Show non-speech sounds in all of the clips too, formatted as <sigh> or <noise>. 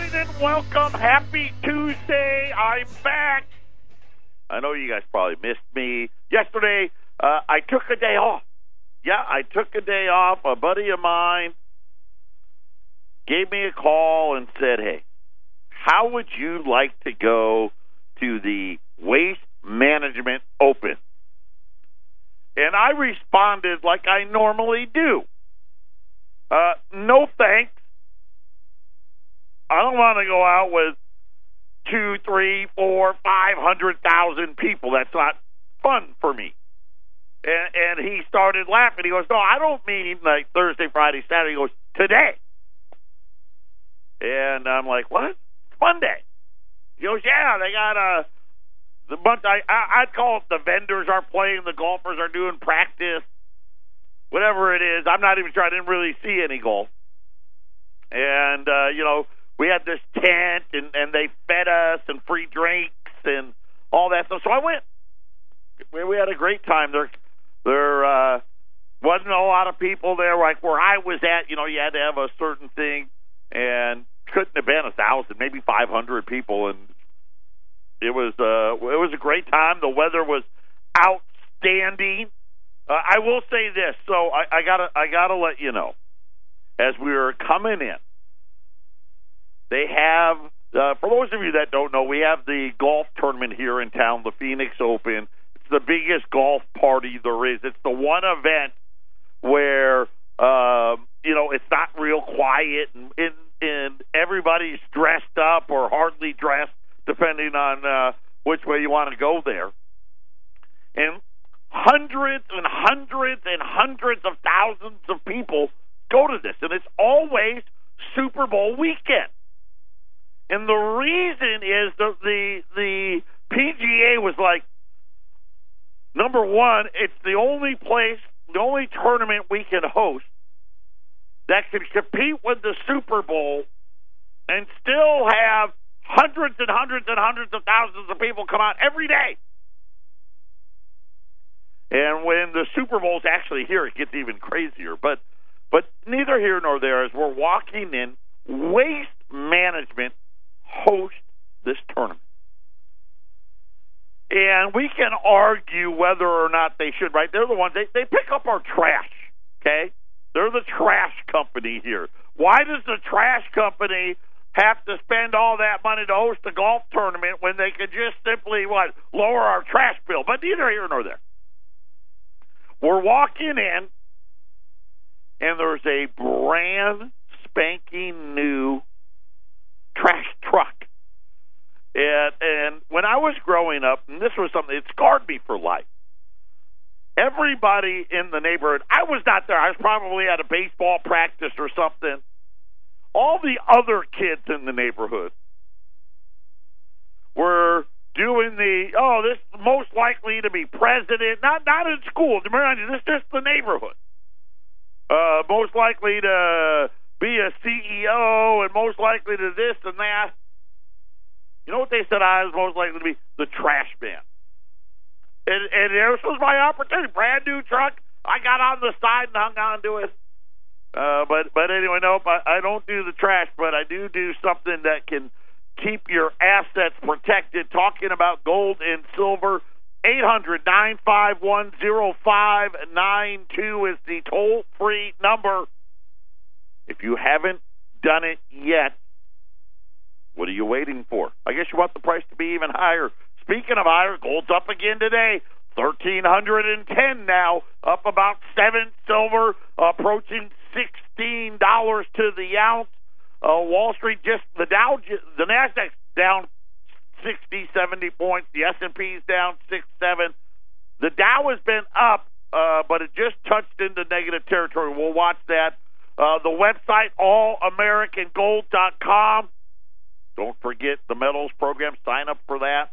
morning and welcome. Happy Tuesday. I'm back. I know you guys probably missed me. Yesterday, uh, I took a day off. Yeah, I took a day off. A buddy of mine gave me a call and said, hey, how would you like to go to the Waste Management Open? And I responded like I normally do. Uh, no thanks. I don't want to go out with two, three, four, five hundred thousand people. That's not fun for me. And, and he started laughing. He goes, "No, I don't mean like Thursday, Friday, Saturday." He goes, "Today." And I'm like, "What? Monday." He goes, "Yeah, they got a the bunch. I, I I'd call it the vendors are playing, the golfers are doing practice, whatever it is. I'm not even sure. I didn't really see any golf, and uh, you know." We had this tent and and they fed us and free drinks and all that stuff. So I went. We, we had a great time. There there uh, wasn't a lot of people there. Like where I was at, you know, you had to have a certain thing, and couldn't have been a thousand, maybe five hundred people, and it was uh, it was a great time. The weather was outstanding. Uh, I will say this, so I, I gotta I gotta let you know, as we were coming in, they have, uh, for those of you that don't know, we have the golf tournament here in town, the Phoenix Open. It's the biggest golf party there is. It's the one event where, uh, you know, it's not real quiet and, and, and everybody's dressed up or hardly dressed, depending on uh, which way you want to go there. And hundreds and hundreds and hundreds of thousands of people go to this, and it's always Super Bowl weekend. And the reason is the the the PGA was like number one, it's the only place, the only tournament we can host that can compete with the Super Bowl and still have hundreds and hundreds and hundreds of thousands of people come out every day. And when the Super Bowl's actually here, it gets even crazier. But but neither here nor there as we're walking in waste management host this tournament. And we can argue whether or not they should, right? They're the ones, they, they pick up our trash, okay? They're the trash company here. Why does the trash company have to spend all that money to host a golf tournament when they could just simply, what, lower our trash bill? But neither here nor there. We're walking in, and there's a brand spanking new trash truck. And, and when I was growing up, and this was something, it scarred me for life. Everybody in the neighborhood, I was not there. I was probably at a baseball practice or something. All the other kids in the neighborhood were doing the oh, this most likely to be president. Not not in school. This is just the neighborhood. Uh, most likely to be a CEO and most likely to this and that. You know what they said I was most likely to be? The trash man. And, and this was my opportunity. Brand new truck. I got on the side and hung on to it. Uh, but but anyway, nope. I, I don't do the trash, but I do do something that can keep your assets protected. Talking about gold and silver. Eight hundred nine five one zero five nine two is the toll free number. If you haven't done it yet, what are you waiting for? I guess you want the price to be even higher. Speaking of higher, gold's up again today. Thirteen hundred and ten now, up about seven silver, approaching sixteen dollars to the ounce. Uh, Wall Street just the Dow, the Nasdaq's down 60, 70 points. The S and P's down six, seven. The Dow has been up, uh, but it just touched into negative territory. We'll watch that. Uh, the website, allamericangold.com. Don't forget the metals program. Sign up for that.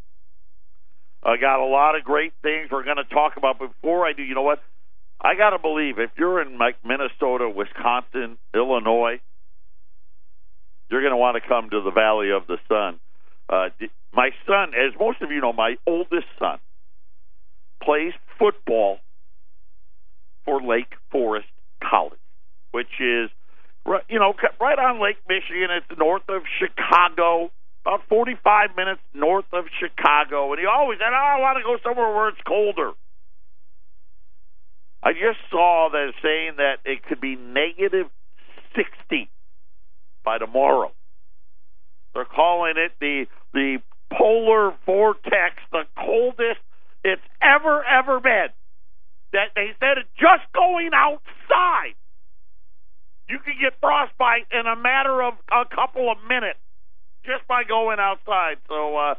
I got a lot of great things we're going to talk about. Before I do, you know what? I got to believe if you're in like Minnesota, Wisconsin, Illinois, you're going to want to come to the Valley of the Sun. Uh, my son, as most of you know, my oldest son plays football for Lake Forest College which is you know, right on Lake Michigan. It's north of Chicago, about 45 minutes north of Chicago. And he always said, oh, I want to go somewhere where it's colder. I just saw that saying that it could be negative 60 by tomorrow. They're calling it the the polar vortex, the coldest it's ever ever been. That they said just going outside, you can get frostbite in a matter of a couple of minutes just by going outside. So uh,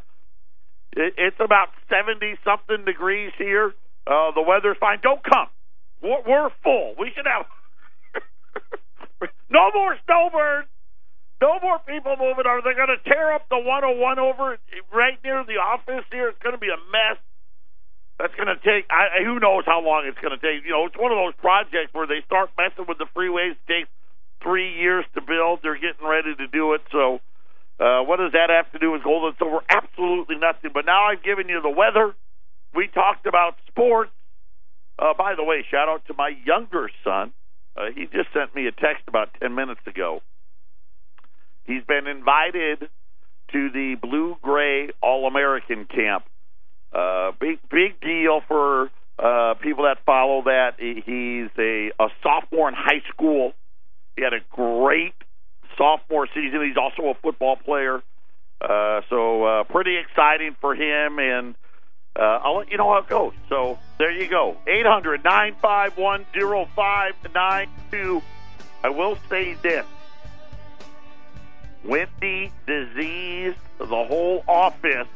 it, it's about seventy something degrees here. Uh, the weather's fine. Don't come. We're, we're full. We should have <laughs> no more snowbirds. No more people moving over. They're going to tear up the 101 over right near the office here. It's going to be a mess. That's going to take. I, who knows how long it's going to take? You know, it's one of those projects where they start messing with the freeways. It takes three years to build. They're getting ready to do it. So, uh, what does that have to do with Golden Silver? Absolutely nothing. But now I've given you the weather. We talked about sports. Uh, by the way, shout out to my younger son. Uh, he just sent me a text about ten minutes ago. He's been invited to the Blue Gray All American Camp. Uh, big big deal for uh, people that follow that. He's a, a sophomore in high school. He had a great sophomore season. He's also a football player. Uh, so uh, pretty exciting for him, and uh, I'll let you know how it goes. So there you go. Eight hundred nine five one zero five nine two. I will say this. Wendy diseased the whole office,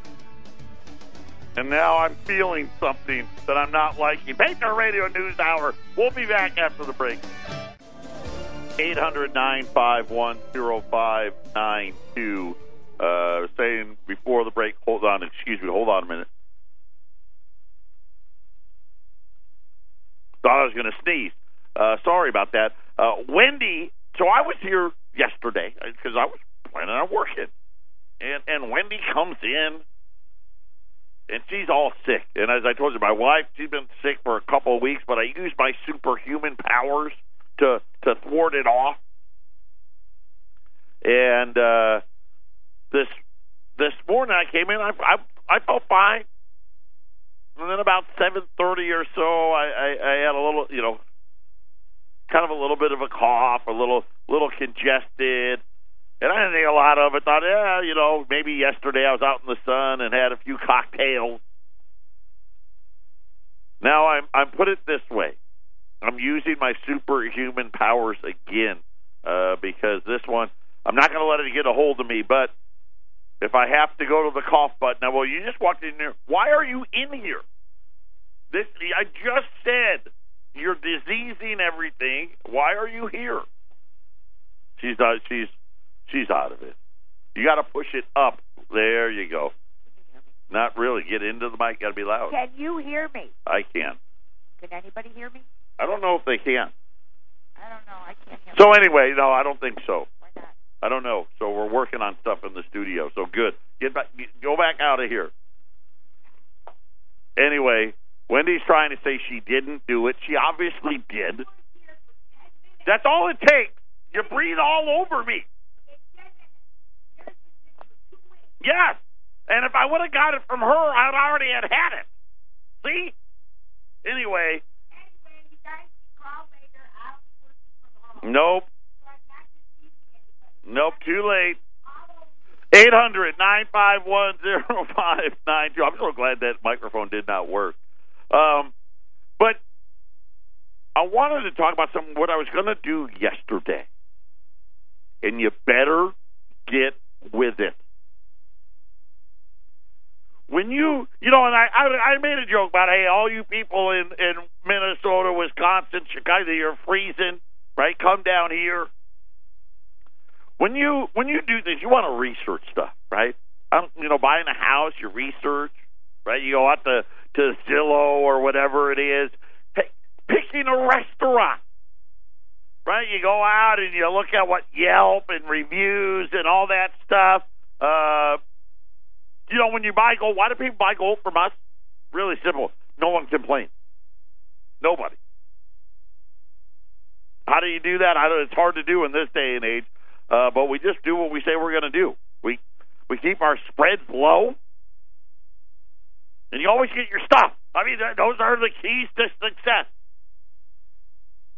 and now I'm feeling something that I'm not liking. Patriot Radio News Hour. We'll be back after the break. 800 951 0592. Uh, saying before the break, hold on, excuse me, hold on a minute. Thought I was going to sneeze. Uh, sorry about that. Uh, Wendy, so I was here yesterday because I was planning on working. And and Wendy comes in and she's all sick. And as I told you, my wife, she's been sick for a couple of weeks, but I used my superhuman powers to to thwart it off. And uh this this morning I came in, I I, I felt fine. And then about seven thirty or so, I, I, I had a little, you know, kind of a little bit of a cough, a little little congested. And I didn't think a lot of it. Thought, yeah, you know, maybe yesterday I was out in the sun and had a few cocktails. Now I'm I'm put it this way. I'm using my superhuman powers again uh, because this one I'm not going to let it get a hold of me. But if I have to go to the cough button, now well, you just walked in here. Why are you in here? This I just said you're diseasing everything. Why are you here? She's uh, she's She's out of it. You got to push it up. There you go. Not really. Get into the mic. Got to be loud. Can you hear me? I can. Can anybody hear me? I don't know if they can. I don't know. I can't hear. So anyway, no, I don't think so. Why not? I don't know. So we're working on stuff in the studio. So good. Get back. Go back out of here. Anyway, Wendy's trying to say she didn't do it. She obviously did. That's all it takes. You breathe all over me. Yes. And if I would have got it from her, I'd already had had it. See? Anyway. Nope. Nope, too late. Eight hundred nine five one zero five nine two. I'm so glad that microphone did not work. Um, but I wanted to talk about something what I was going to do yesterday, and you better get with it when you you know, and I, I I made a joke about hey, all you people in in Minnesota, Wisconsin, Chicago, you're freezing, right? Come down here. When you when you do this, you want to research stuff, right? I'm, you know, buying a house, you research, right? You go out to to Zillow or whatever it is. Hey, picking a restaurant, right? You go out and you look at what Yelp and reviews and all that stuff. Uh, you know, when you buy gold, why do people buy gold from us? Really simple. No one complains. Nobody. How do you do that? I don't, it's hard to do in this day and age, uh, but we just do what we say we're going to do. We we keep our spreads low, and you always get your stuff. I mean, th- those are the keys to success.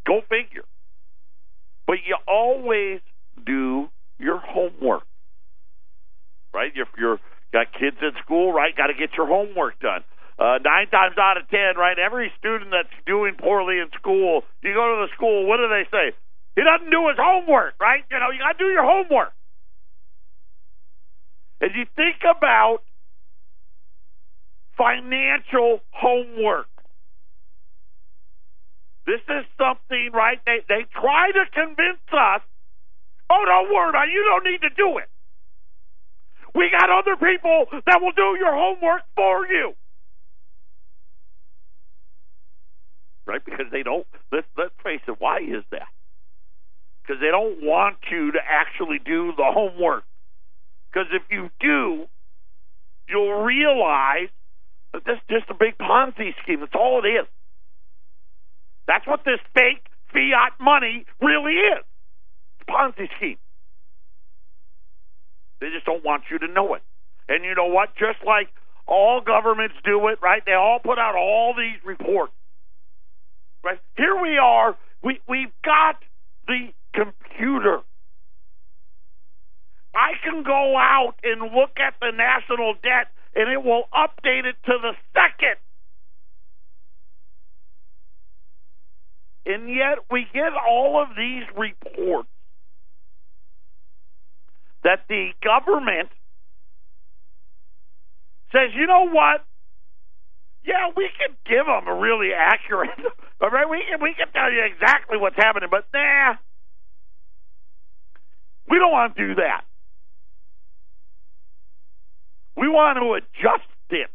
Go figure. But you always do your homework, right? If you're got kids at school, right, got to get your homework done. Uh, nine times out of ten, right, every student that's doing poorly in school, you go to the school, what do they say? He doesn't do his homework, right? You know, you got to do your homework. And you think about financial homework. This is something, right? They they try to convince us, oh, don't worry about it. You don't need to do it. We got other people that will do your homework for you. Right? Because they don't, let's, let's face it, why is that? Because they don't want you to actually do the homework. Because if you do, you'll realize that this is just a big Ponzi scheme. That's all it is. That's what this fake fiat money really is. It's a Ponzi scheme. They just don't want you to know it. And you know what? Just like all governments do it, right? They all put out all these reports. Right? Here we are. We we've got the computer. I can go out and look at the national debt and it will update it to the second. And yet we get all of these reports that the government says, you know what? Yeah, we can give them a really accurate. <laughs> All right, we can we can tell you exactly what's happening, but nah, we don't want to do that. We want to adjust it.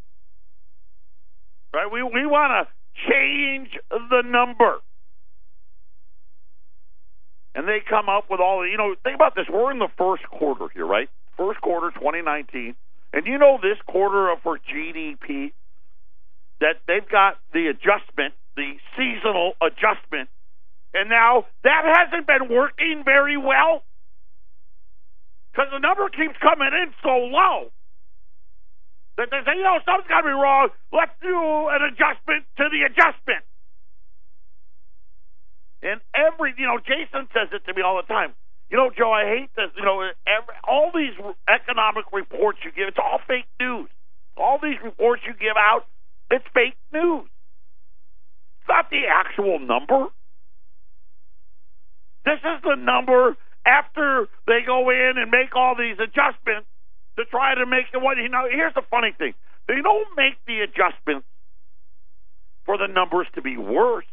Right? We we want to change the number. And they come up with all the, you know, think about this. We're in the first quarter here, right? First quarter 2019. And you know this quarter for GDP that they've got the adjustment, the seasonal adjustment. And now that hasn't been working very well because the number keeps coming in so low that they say, you know, something's got to be wrong. Let's do an adjustment to the adjustment. And every, you know, Jason says it to me all the time. You know, Joe, I hate this. You know, every, all these economic reports you give, it's all fake news. All these reports you give out, it's fake news. It's not the actual number. This is the number after they go in and make all these adjustments to try to make the what you know. Here's the funny thing: they don't make the adjustments for the numbers to be worse.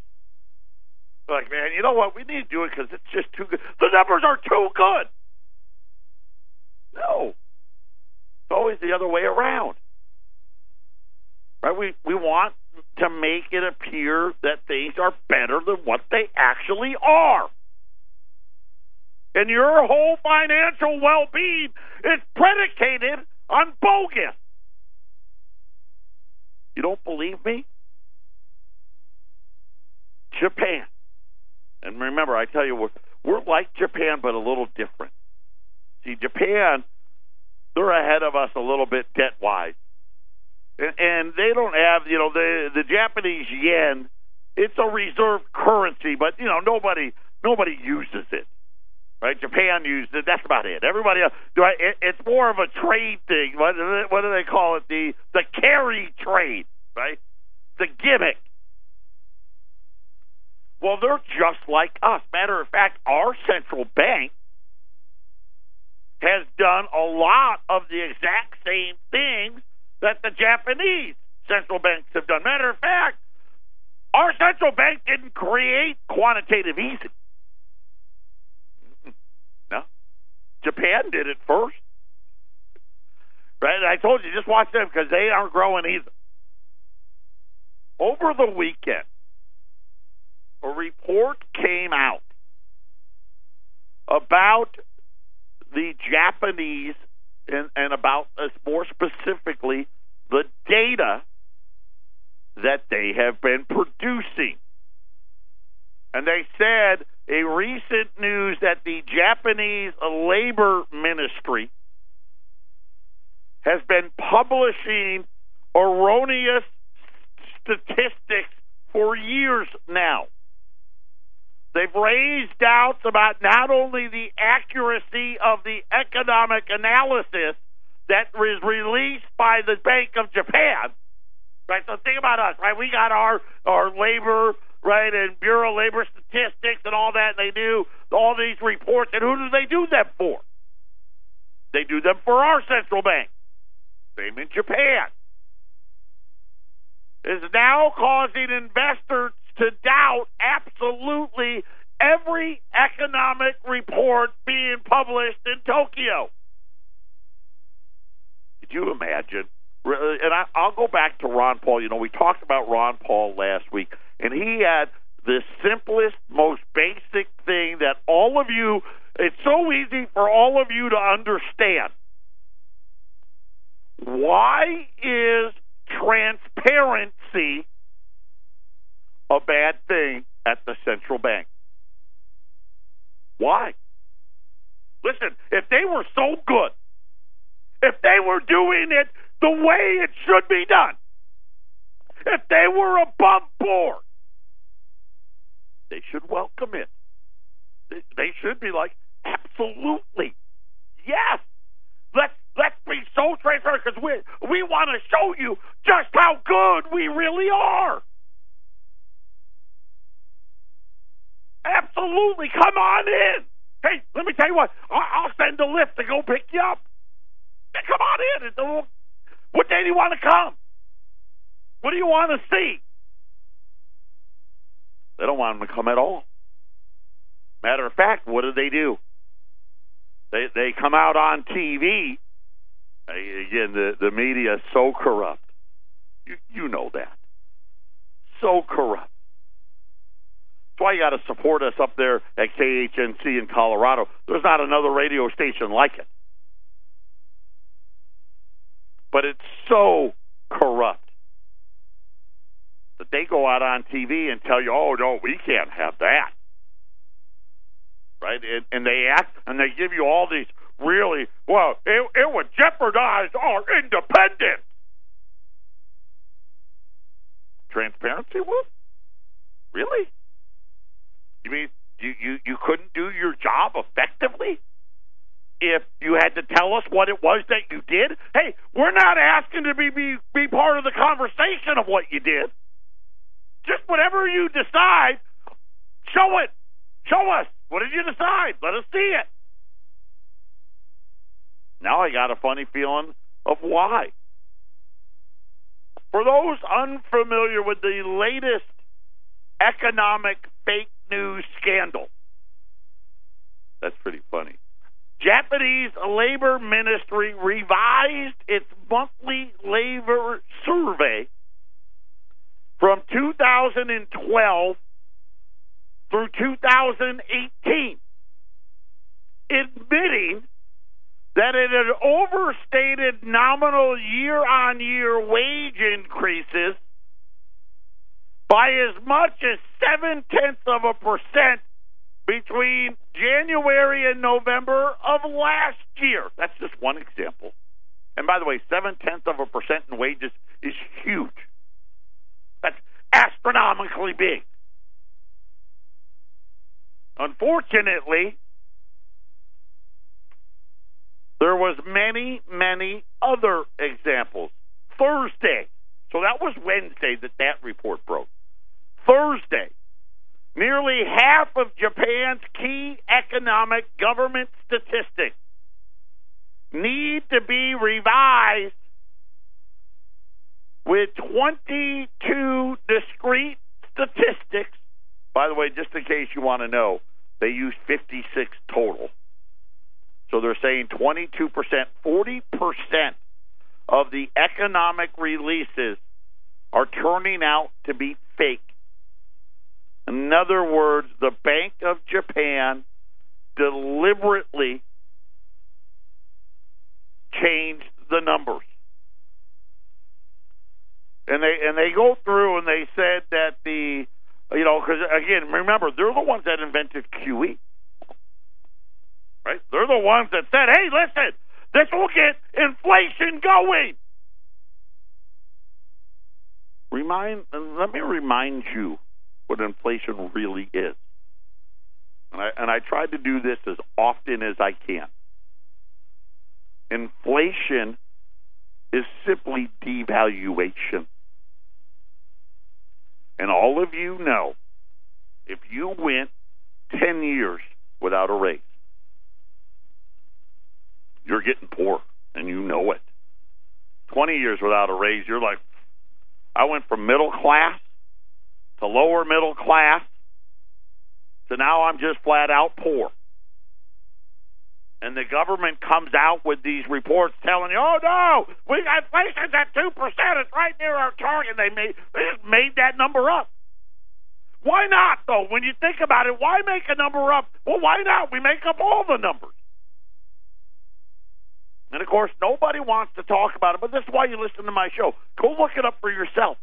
Like, man, you know what? We need to do it because it's just too good. The numbers are too good. No, it's always the other way around. Right? We we want to make it appear that things are better than what they actually are. And your whole financial well being is predicated on bogus. You don't believe me? Japan. And remember, I tell you, we're, we're like Japan, but a little different. See, Japan, they're ahead of us a little bit debt wise. And, they don't have, you know, the the Japanese yen. It's a reserve currency, but you know nobody nobody uses it right? Japan used it. That's about it. Everybody else, right? It, it's more of a trade thing. What what do they call it? The the carry trade, right? The gimmick. Well, they're just like us. Matter of fact, our central bank has done a lot of the exact same things that the Japanese central banks have done. Matter of fact, our central bank didn't create quantitative easing. <laughs> No. Japan did it first. Right? I told you, just watch them because they aren't growing either. Over the weekend, a report came out about the Japanese and, and about uh, more specifically the data that they have been producing. And they said a recent news that the Japanese labor ministry has been publishing erroneous statistics for years now. They've raised doubts about not only the accuracy of the economic analysis that was released by the Bank of Japan. Right, so think about us, right? We got our our labor, right, and Bureau of Labor Statistics and all that, and they do all these reports. And who do they do them for? They do them for our central bank. Same in Japan. Is now causing investors to doubt absolutely every economic report being published in Tokyo. Could you imagine? Uh, and I, I'll go back to Ron Paul. You know, we talked about Ron Paul last week, and he had the simplest, most basic thing that all of you, it's so easy for all of you to understand. Why is transparency a bad thing at the central bank? Why? Listen, if they were so good, if they were doing it the way it should be done, if they were above board, they should welcome it. They should be like, absolutely, yes. Let's let's be so transparent because we we want to show you just how good we really are. Absolutely, come on in. Hey, let me tell you what. I'll send a lift to go pick you up. Come on in. What day do you want to come? What do you want to see? They don't want them to come at all. Matter of fact, what do they do? They they come out on TV. Uh, again, the the media is so corrupt. You you know that. So corrupt. That's why you got to support us up there at KHNC in Colorado. There's not another radio station like it. But it's so corrupt that they go out on TV and tell you, "Oh no, we can't have that." Right? And, and they act and they give you all these really well. It, it would jeopardize our independence. Transparency would really. You mean you, you, you couldn't do your job effectively if you had to tell us what it was that you did? Hey, we're not asking to be, be, be part of the conversation of what you did. Just whatever you decide, show it. Show us. What did you decide? Let us see it. Now I got a funny feeling of why. For those unfamiliar with the latest economic fake news scandal. That's pretty funny. Japanese labor ministry revised its monthly labor survey from 2012 through 2018, admitting that it had overstated nominal year on year wage increases by as much as seven tenths of a percent between January and November of last year. That's just one example. And by the way, seven tenths of a percent in wages is huge. That's astronomically big. Unfortunately, there was many, many other examples. Thursday, so that was Wednesday that that report broke. Thursday, nearly half of Japan's key economic government statistics need to be revised with 22 discrete statistics. By the way, just in case you want to know, they use 56 total. So they're saying 22%, 40% of the economic releases are turning out to be fake. In other words, the Bank of Japan deliberately changed the numbers. And they and they go through and they said that the You know, because again, remember they're the ones that invented QE. Right? They're the ones that said, "Hey, listen, this will get inflation going." Remind, let me remind you what inflation really is. And I, and I try to do this as often as I can. Inflation is simply devaluation. And all of you know if you went 10 years without a raise, you're getting poor, and you know it. 20 years without a raise, you're like, I went from middle class to lower middle class to now I'm just flat out poor. And the government comes out with these reports telling you, "Oh no, we got inflation's at two percent. It's right near our target." They made they just made that number up. Why not though? When you think about it, why make a number up? Well, why not? We make up all the numbers. And of course, nobody wants to talk about it, but this is why you listen to my show. Go look it up for yourself.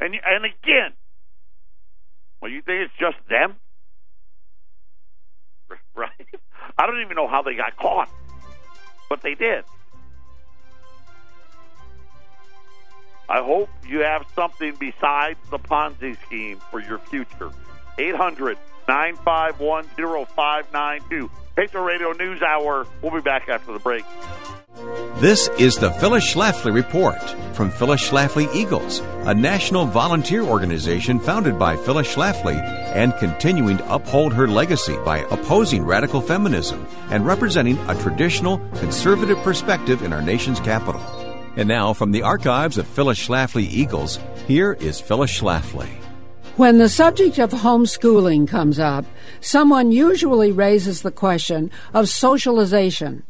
And and again, well, you think it's just them? <laughs> Right? I don't even know how they got caught, but they did. I hope you have something besides the Ponzi scheme for your future. 800 951 0592. Patriot Radio News Hour. We'll be back after the break. This is the Phyllis Schlafly Report from Phyllis Schlafly Eagles, a national volunteer organization founded by Phyllis Schlafly and continuing to uphold her legacy by opposing radical feminism and representing a traditional conservative perspective in our nation's capital. And now, from the archives of Phyllis Schlafly Eagles, here is Phyllis Schlafly. When the subject of homeschooling comes up, someone usually raises the question of socialization.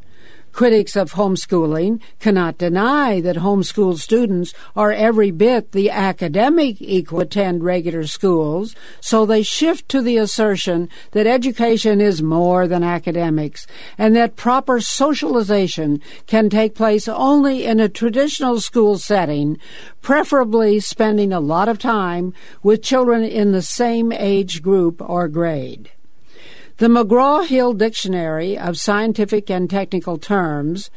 Critics of homeschooling cannot deny that homeschool students are every bit the academic equal attend regular schools, so they shift to the assertion that education is more than academics and that proper socialization can take place only in a traditional school setting, preferably spending a lot of time with children in the same age group or grade. The McGraw Hill Dictionary of Scientific and Technical Terms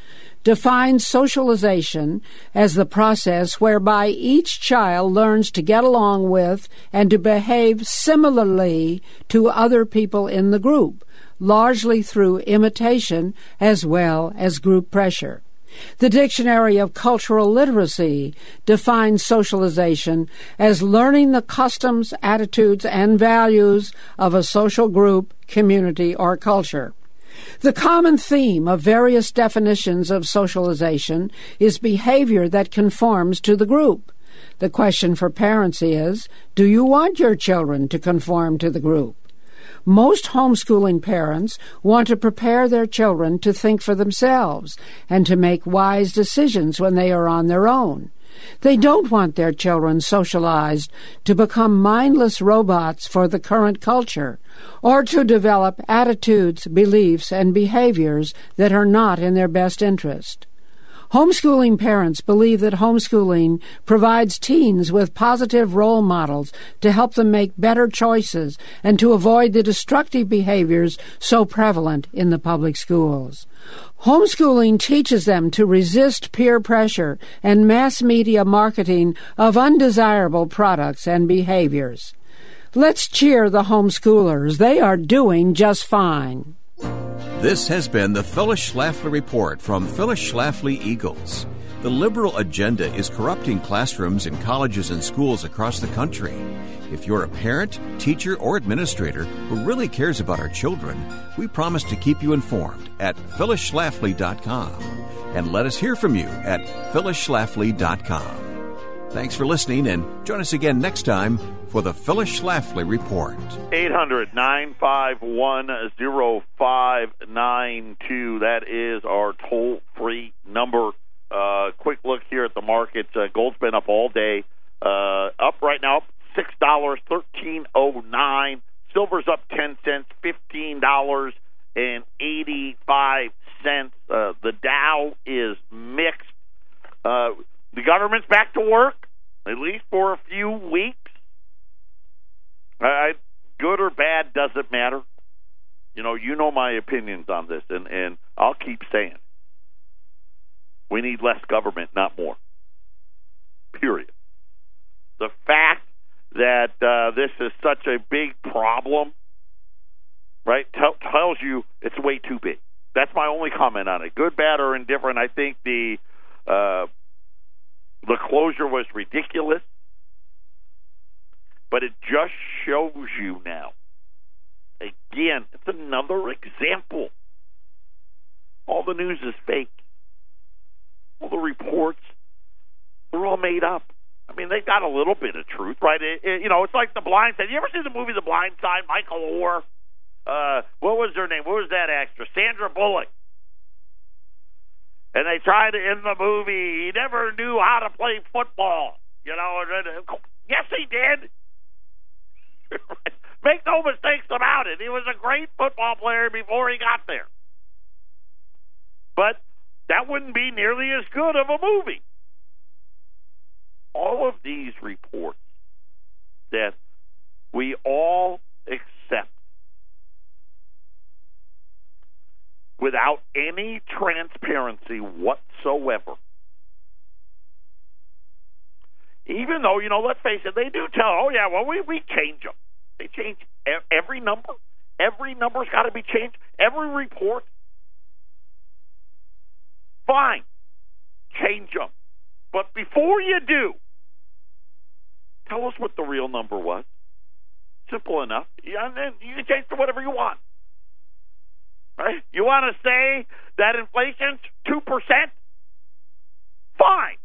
defines socialization as the process whereby each child learns to get along with and to behave similarly to other people in the group, largely through imitation as well as group pressure. The Dictionary of Cultural Literacy defines socialization as learning the customs, attitudes, and values of a social group, community, or culture. The common theme of various definitions of socialization is behavior that conforms to the group. The question for parents is Do you want your children to conform to the group? Most homeschooling parents want to prepare their children to think for themselves and to make wise decisions when they are on their own. They don't want their children socialized to become mindless robots for the current culture or to develop attitudes, beliefs, and behaviors that are not in their best interest. Homeschooling parents believe that homeschooling provides teens with positive role models to help them make better choices and to avoid the destructive behaviors so prevalent in the public schools. Homeschooling teaches them to resist peer pressure and mass media marketing of undesirable products and behaviors. Let's cheer the homeschoolers. They are doing just fine. This has been the Phyllis Schlafly Report from Phyllis Schlafly Eagles. The liberal agenda is corrupting classrooms in colleges and schools across the country. If you're a parent, teacher, or administrator who really cares about our children, we promise to keep you informed at phyllisschlafly.com and let us hear from you at phyllisschlafly.com. Thanks for listening and join us again next time for the Phyllis Schlafly Report. 800 951 0592. That is our toll free number. Uh, quick look here at the markets. Uh, gold's been up all day. Uh, up right now, $6, thirteen oh nine. Silver's up 10 cents, $15 and 85 cents. Uh, the Dow is mixed. Uh, the government's back to work, at least for a few weeks. I, I, good or bad doesn't matter. You know, you know my opinions on this, and and I'll keep saying we need less government, not more. Period. The fact that uh, this is such a big problem, right, t- tells you it's way too big. That's my only comment on it. Good, bad, or indifferent. I think the uh, the closure was ridiculous, but it just shows you now. Again, it's another example. All the news is fake. All the reports, they're all made up. I mean, they got a little bit of truth, right? It, it, you know, it's like The Blind Side. You ever see the movie The Blind Side? Michael Oher. Uh, what was her name? What was that actress? Sandra Bullock. And they tried to end the movie. He never knew how to play football. You know, yes, he did. <laughs> Make no mistakes about it. He was a great football player before he got there. But that wouldn't be nearly as good of a movie all of these reports that we all accept without any transparency whatsoever. Even though, you know, let's face it, they do tell, oh, yeah, well, we, we change them. They change every number. Every number's got to be changed. Every report. Fine. Change them. But before you do, tell us what the real number was. Simple enough. And then you can change to whatever you want. Right? You want to say that inflation's 2%? Fine.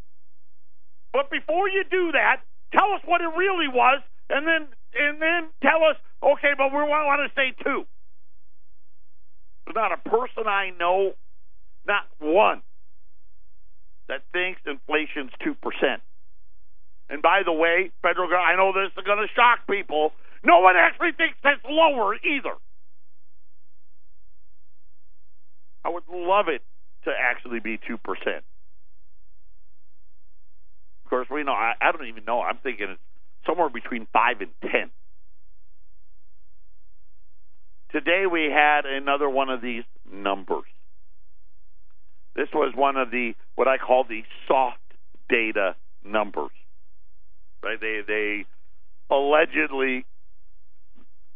But before you do that, tell us what it really was, and then and then tell us, okay, but we want to say two. There's not a person I know, not one, that thinks inflation's 2%. And by the way, federal government, I know this is going to shock people. No one actually thinks that's lower either. I would love it to actually be 2%. Of course, we know, I, I don't even know. I'm thinking it's somewhere between 5 and 10. Today we had another one of these numbers. This was one of the what I call the soft data numbers. Right? They they allegedly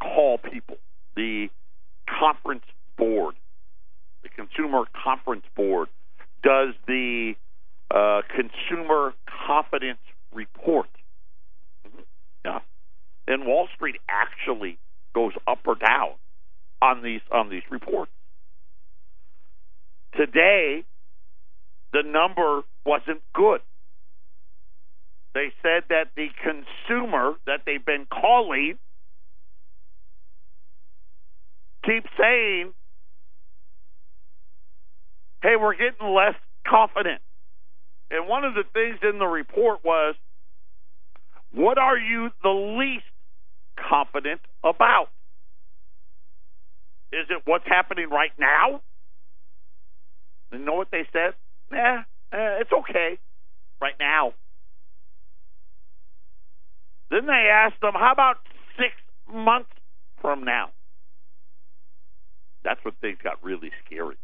call people the conference board, the consumer conference board, does the uh, consumer confidence report. Yeah. And Wall Street actually goes up or down on these on these reports. Today, the number wasn't good. They said that the consumer that they've been calling keeps saying, hey, we're getting less confident. And one of the things in the report was, what are you the least confident about? Is it what's happening right now? You know what they said? Nah, eh, it's okay right now. Then they asked them, how about six months from now? That's when things got really scary.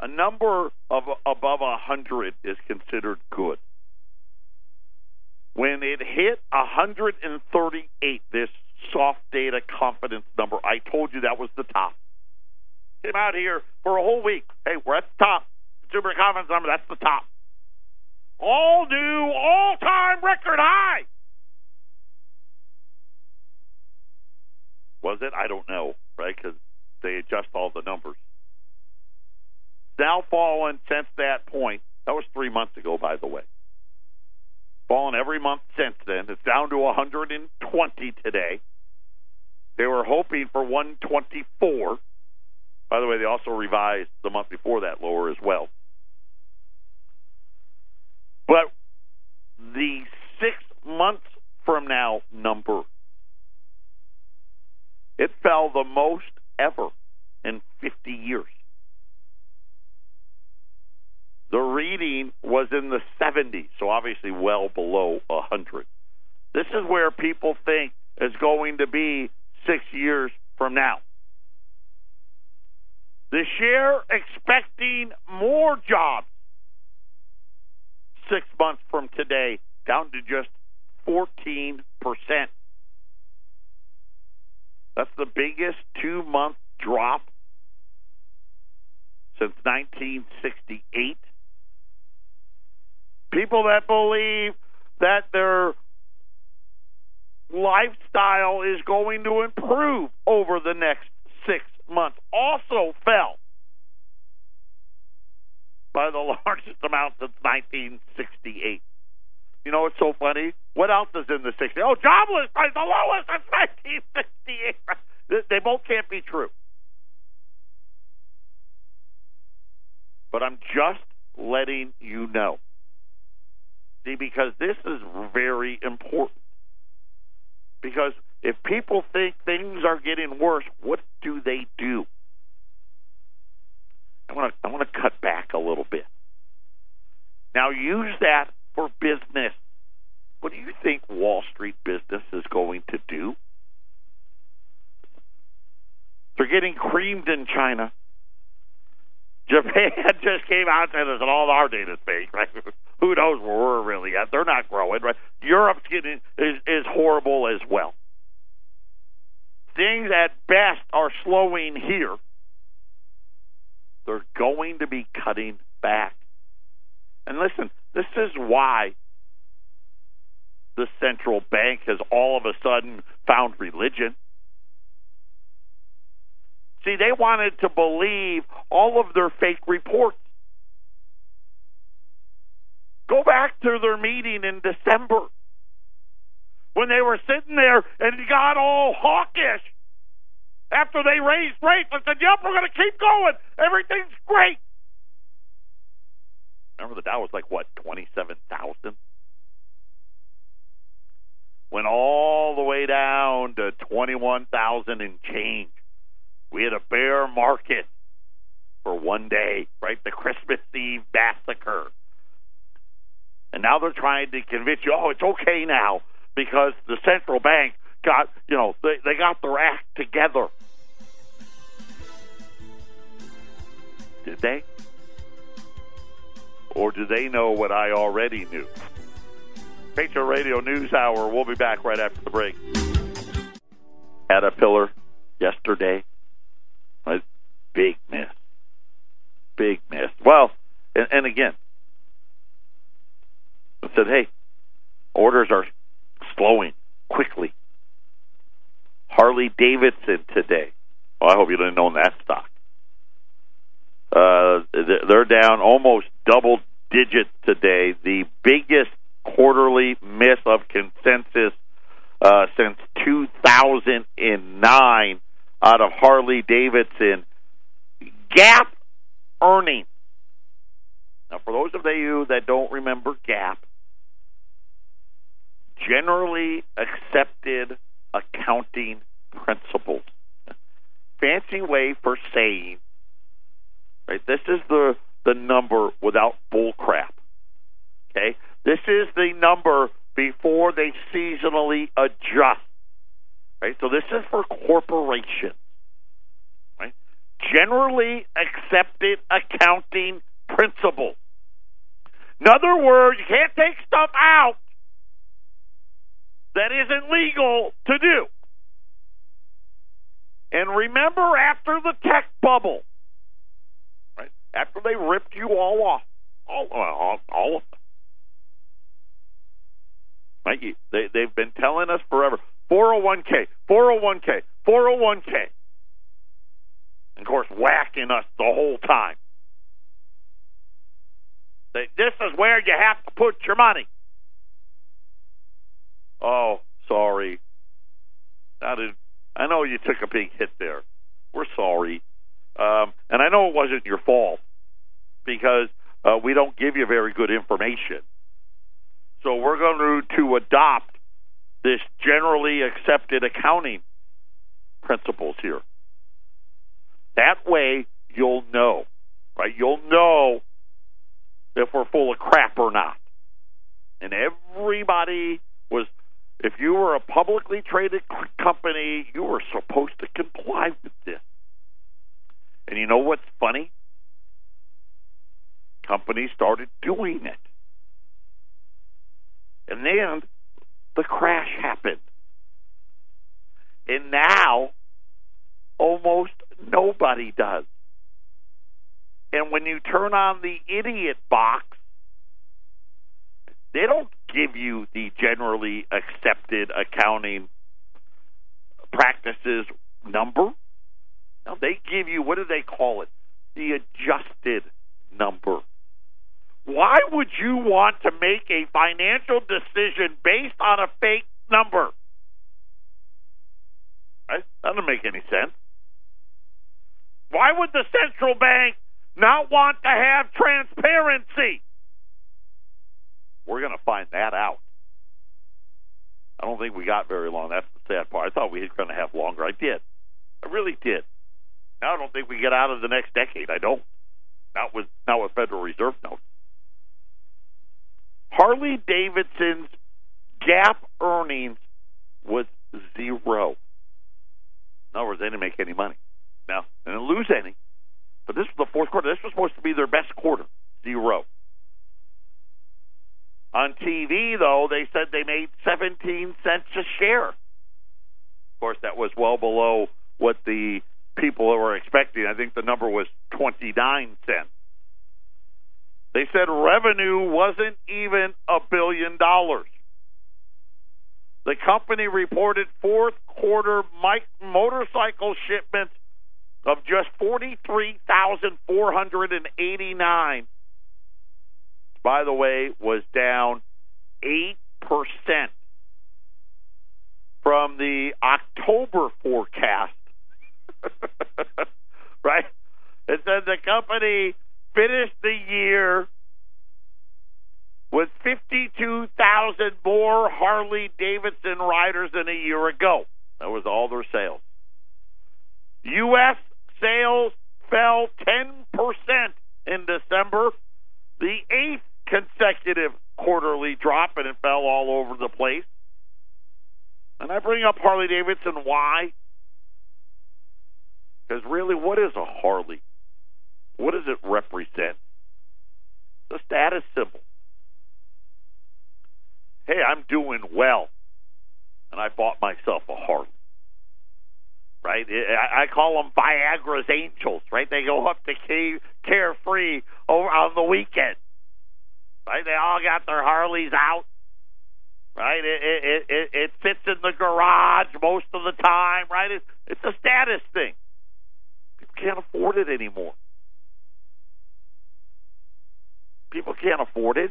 A number of above a hundred is considered good. It hit 138, this soft data confidence number, I told you that was the top came out here for a whole week. Hey, we're at the top. Consumer confidence number, that's the top. All new, all time record high. Was it? I don't know, right? Because they adjust all the numbers. Now fallen since that point. That was three months ago, by the way. Fallen every month since then. It's down to 120 today. They were hoping for 124. By the way, they also revised the month before that lower as well. But the six months from now number, it fell the most ever in 50 years. The reading was in the 70s, so obviously well below 100. This is where people think is going to be six years from now. The share expecting more jobs six months from today, down to just 14%. That's the biggest two month drop since 1968. People that believe that their lifestyle is going to improve over the next six months also fell by the <laughs> largest amount since 1968. You know what's so funny? What else is in the 60s? Oh, jobless rate, the lowest since 1968. <laughs> They both can't be true. But I'm just letting you know. Because this is very important. Because if people think things are getting worse, what do they do? I want to I want to cut back a little bit. Now use that for business. What do you think Wall Street business is going to do? They're getting creamed in China. Japan <laughs> just came out and said, all our data's fake, right? <laughs> Who knows where we're really at? They're not growing, right? Europe's getting is is horrible as well. Things at best are slowing here. They're going to be cutting back. And listen, this is why the central bank has all of a sudden found religion. See, they wanted to believe all of their fake reports. Go back to their meeting in December when they were sitting there and got all hawkish after they raised rates and said, Yep, we're going to keep going. Everything's great. Remember the Dow was like, what, 27,000? Went all the way down to 21,000 and change. We had a bear market for one day, right? The Christmas Eve massacre. And now they're trying to convince you, oh, it's okay now because the central bank got, you know, they, they got their act together. Did they? Or do they know what I already knew? Patriot Radio News Hour. We'll be back right after the break. Caterpillar yesterday. A big miss. Big miss. Well, and, and again, I said, hey, orders are slowing quickly. Harley Davidson today. Well, I hope you didn't own that stock. Uh, they're down almost double digits today. The biggest quarterly miss of consensus uh, since 2009 out of Harley Davidson. GAAP earnings. Now, for those of you that don't remember GAAP, generally accepted accounting principles. Fancy way for saying, right? This is the the number without bull crap. Okay, this is the number before they seasonally adjust. So this is for corporations. Right, generally accepted accounting principles. In other words, you can't take stuff out that isn't legal to do. And remember, after the tech bubble, right after they ripped you all off, all all, all of them, right? They they've been telling us forever: 401k, 401k, 401k. And of course, whacking us the whole time. This is where you have to put your money. Oh, sorry. That is, I know you took a big hit there. We're sorry. Um, and I know it wasn't your fault because uh, we don't give you very good information. So we're going to, to adopt this generally accepted accounting principles here. That way you'll know, right? You'll know if we're full of crap or not. And everybody was If you were a publicly traded company, you were supposed to comply with this. And you know what's funny? Companies started doing it. And then the crash happened. And now almost nobody does. And when you turn on the idiot box, they don't give you the generally accepted accounting practices number. No, they give you what do they call it? The adjusted number. Why would you want to make a financial decision based on a fake number? Right? That doesn't make any sense. Why would the central bank not want to have transparency? We're going to find that out. I don't think we got very long. That's the sad part. I thought we were going to have longer. I did. I really did. Now I don't think we get out of the next decade. I don't. Not with not with Federal Reserve notes. Harley Davidson's GAAP earnings was zero. In other words, they didn't make any money. Now, they didn't lose any. But this was the fourth quarter. This was supposed to be their best quarter. Zero. On TV, though, they said they made 17 cents a share. Of course, that was well below what the people were expecting. I think the number was 29 cents. They said revenue wasn't even a billion dollars. The company reported fourth quarter motorcycle shipments of just 43,489. By the way, was down 8% from the October forecast. <laughs> right? It said the company finished the year with 52,000 more Harley Davidson riders than a year ago. That was all their sales. U.S. sales fell 10% in December, the eighth consecutive quarterly drop, and it fell all over the place. And I bring up Harley Davidson. Why? Because really, what is a Harley? What does it represent? The status symbol. Hey, I'm doing well, and I bought myself a Harley. Right? I, call them Viagra's angels. Right? They go up to key, carefree over on the weekend. Right? They all got their Harleys out. Right? It it it, it sits in the garage most of the time. Right? It, it's a status thing. People can't afford it anymore. People can't afford it.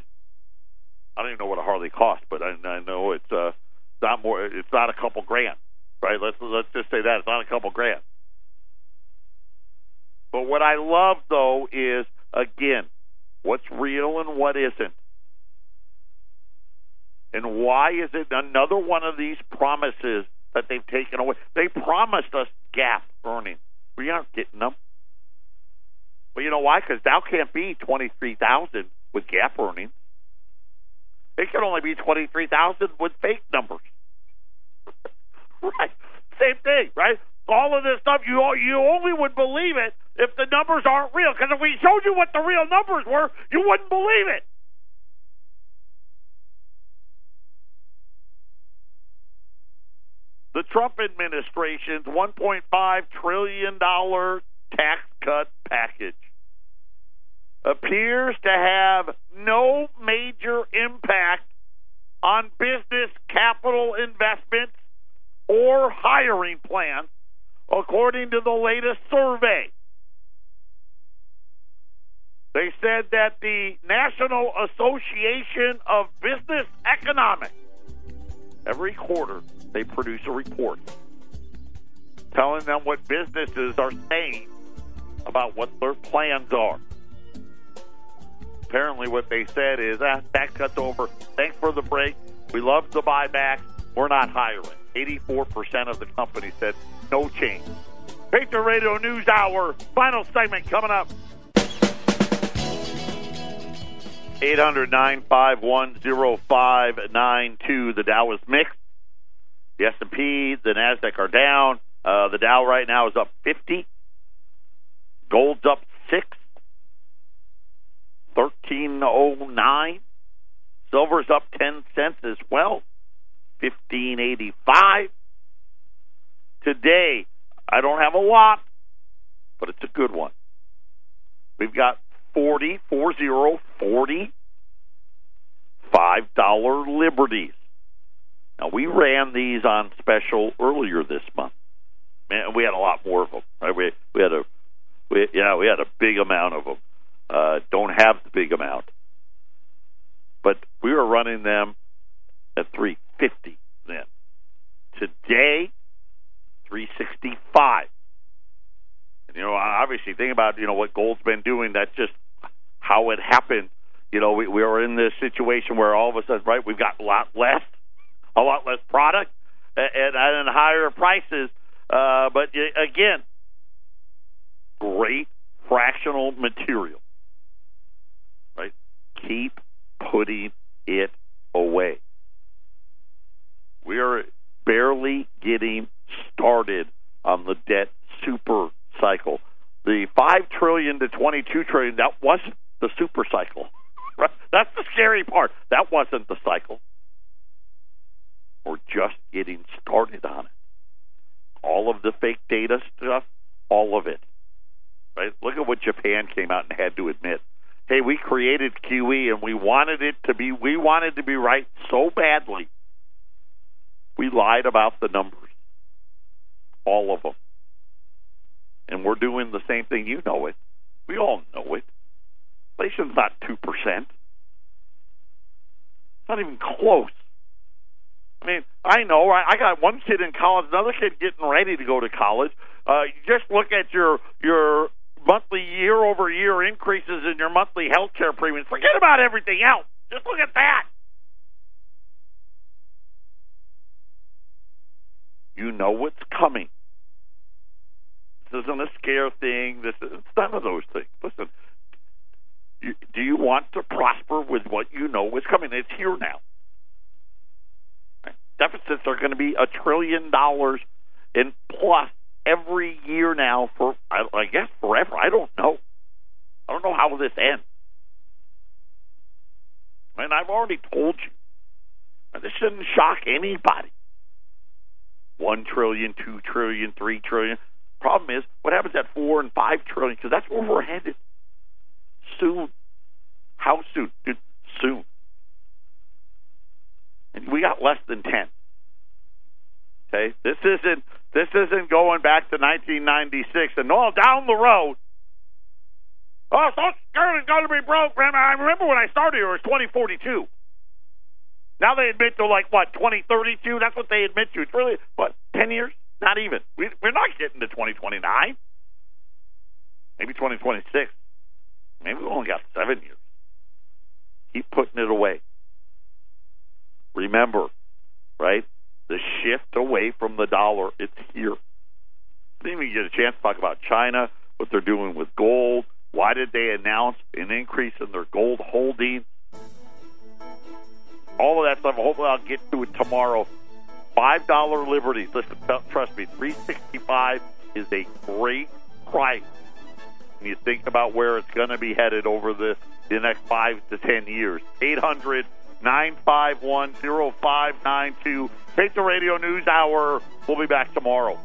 I don't even know what a Harley costs, but I, I know it's uh, not more. It's not a couple grand, right? Let's let's just say that it's not a couple grand. But what I love though is again, what's real and what isn't, and why is it another one of these promises that they've taken away? They promised us GAAP earnings. We aren't getting them. Well, you know why? Because Dow can't be twenty three thousand with GAAP earnings. It can only be twenty three thousand with fake numbers. <laughs> right? Same thing, right? All of this stuff, you you only would believe it if the numbers aren't real. Because if we showed you what the real numbers were, you wouldn't believe it. The Trump administration's $1.5 trillion tax cut package appears to have no major impact on business capital investments or hiring plans, according to the latest survey. They said that the National Association of Business Economics, every quarter, they produce a report telling them what businesses are saying about what their plans are. Apparently, what they said is, ah, tax cuts over. Thanks for the break. We love the buyback. We're not hiring. 84% of the company said no change. Patriot Radio News Hour, final segment coming up. 800 951 0592. The Dow is mixed. The S&P, the Nasdaq are down. Uh, the Dow right now is up 50. Gold's up six. 1309. Silver's up 10 cents as well. 1585. Today, I don't have a lot, but it's a good one. We've got 40, 40, 40 $5 liberties. Now, we ran these on special earlier this month. Man, we had a lot more of them. Right? We, we had a we, yeah, we had a big amount of them. Uh, don't have the big amount, but we were running them at 350 then. Today, 365. And, you know, obviously, think about you know what gold's been doing. That's just how it happened. You know, we, we were in this situation where all of a sudden, right, we've got a lot less, a lot less product, and, and higher prices. Uh, but again, great fractional material. Keep putting it away. We are barely getting started on the debt super cycle. The 5 trillion to 22 trillion that wasn't the super cycle. <laughs> That's the scary part. That wasn't the cycle. We're just getting started on it. All of the fake data stuff, all of it right? Look at what Japan came out and had to admit. Hey, we created QE and we wanted it to be we wanted to be right so badly. We lied about the numbers. All of them. And we're doing the same thing. You know it. We all know it. Inflation's not 2%. It's not even close. I mean, I know. I got one kid in college, another kid getting ready to go to college. Uh, just look at your your monthly year over year increases in your monthly health care premiums. Forget about everything else. Just look at that. You know what's coming. This isn't a scare thing. This is none of those things. Listen, do you want to prosper with what you know is coming? It's here now. Deficits are going to be a trillion dollars in plus every year now for I, guess forever. I don't know. I don't know how this ends. And I've already told you. This shouldn't shock anybody. One trillion, two trillion, three trillion. Problem is, what happens at four and five trillion? Because that's where we're headed. Soon. How soon? Dude, soon. And we got less than ten. Okay, this isn't this isn't going back to 1996 and all down the road. Oh, Social Security's going to be broke. Man. I remember when I started here, it was 2042. Now they admit to like what 2032. That's what they admit to. It's really what 10 years? Not even. We, we're not getting to 2029. Maybe 2026. Maybe we only got seven years. Keep putting it away. Remember, right? The shift away from the dollar, it's here. Didn't even get a chance to talk about China, what they're doing with gold. Why did they announce an increase in their gold holdings? All of that stuff. Hopefully, I'll get to it tomorrow. Five dollar liberties. Listen, trust me, three sixty five is a great price. When you think about where it's going to be headed over the the next five to ten years. Eight hundred 951 0592. Take the radio news hour. We'll be back tomorrow.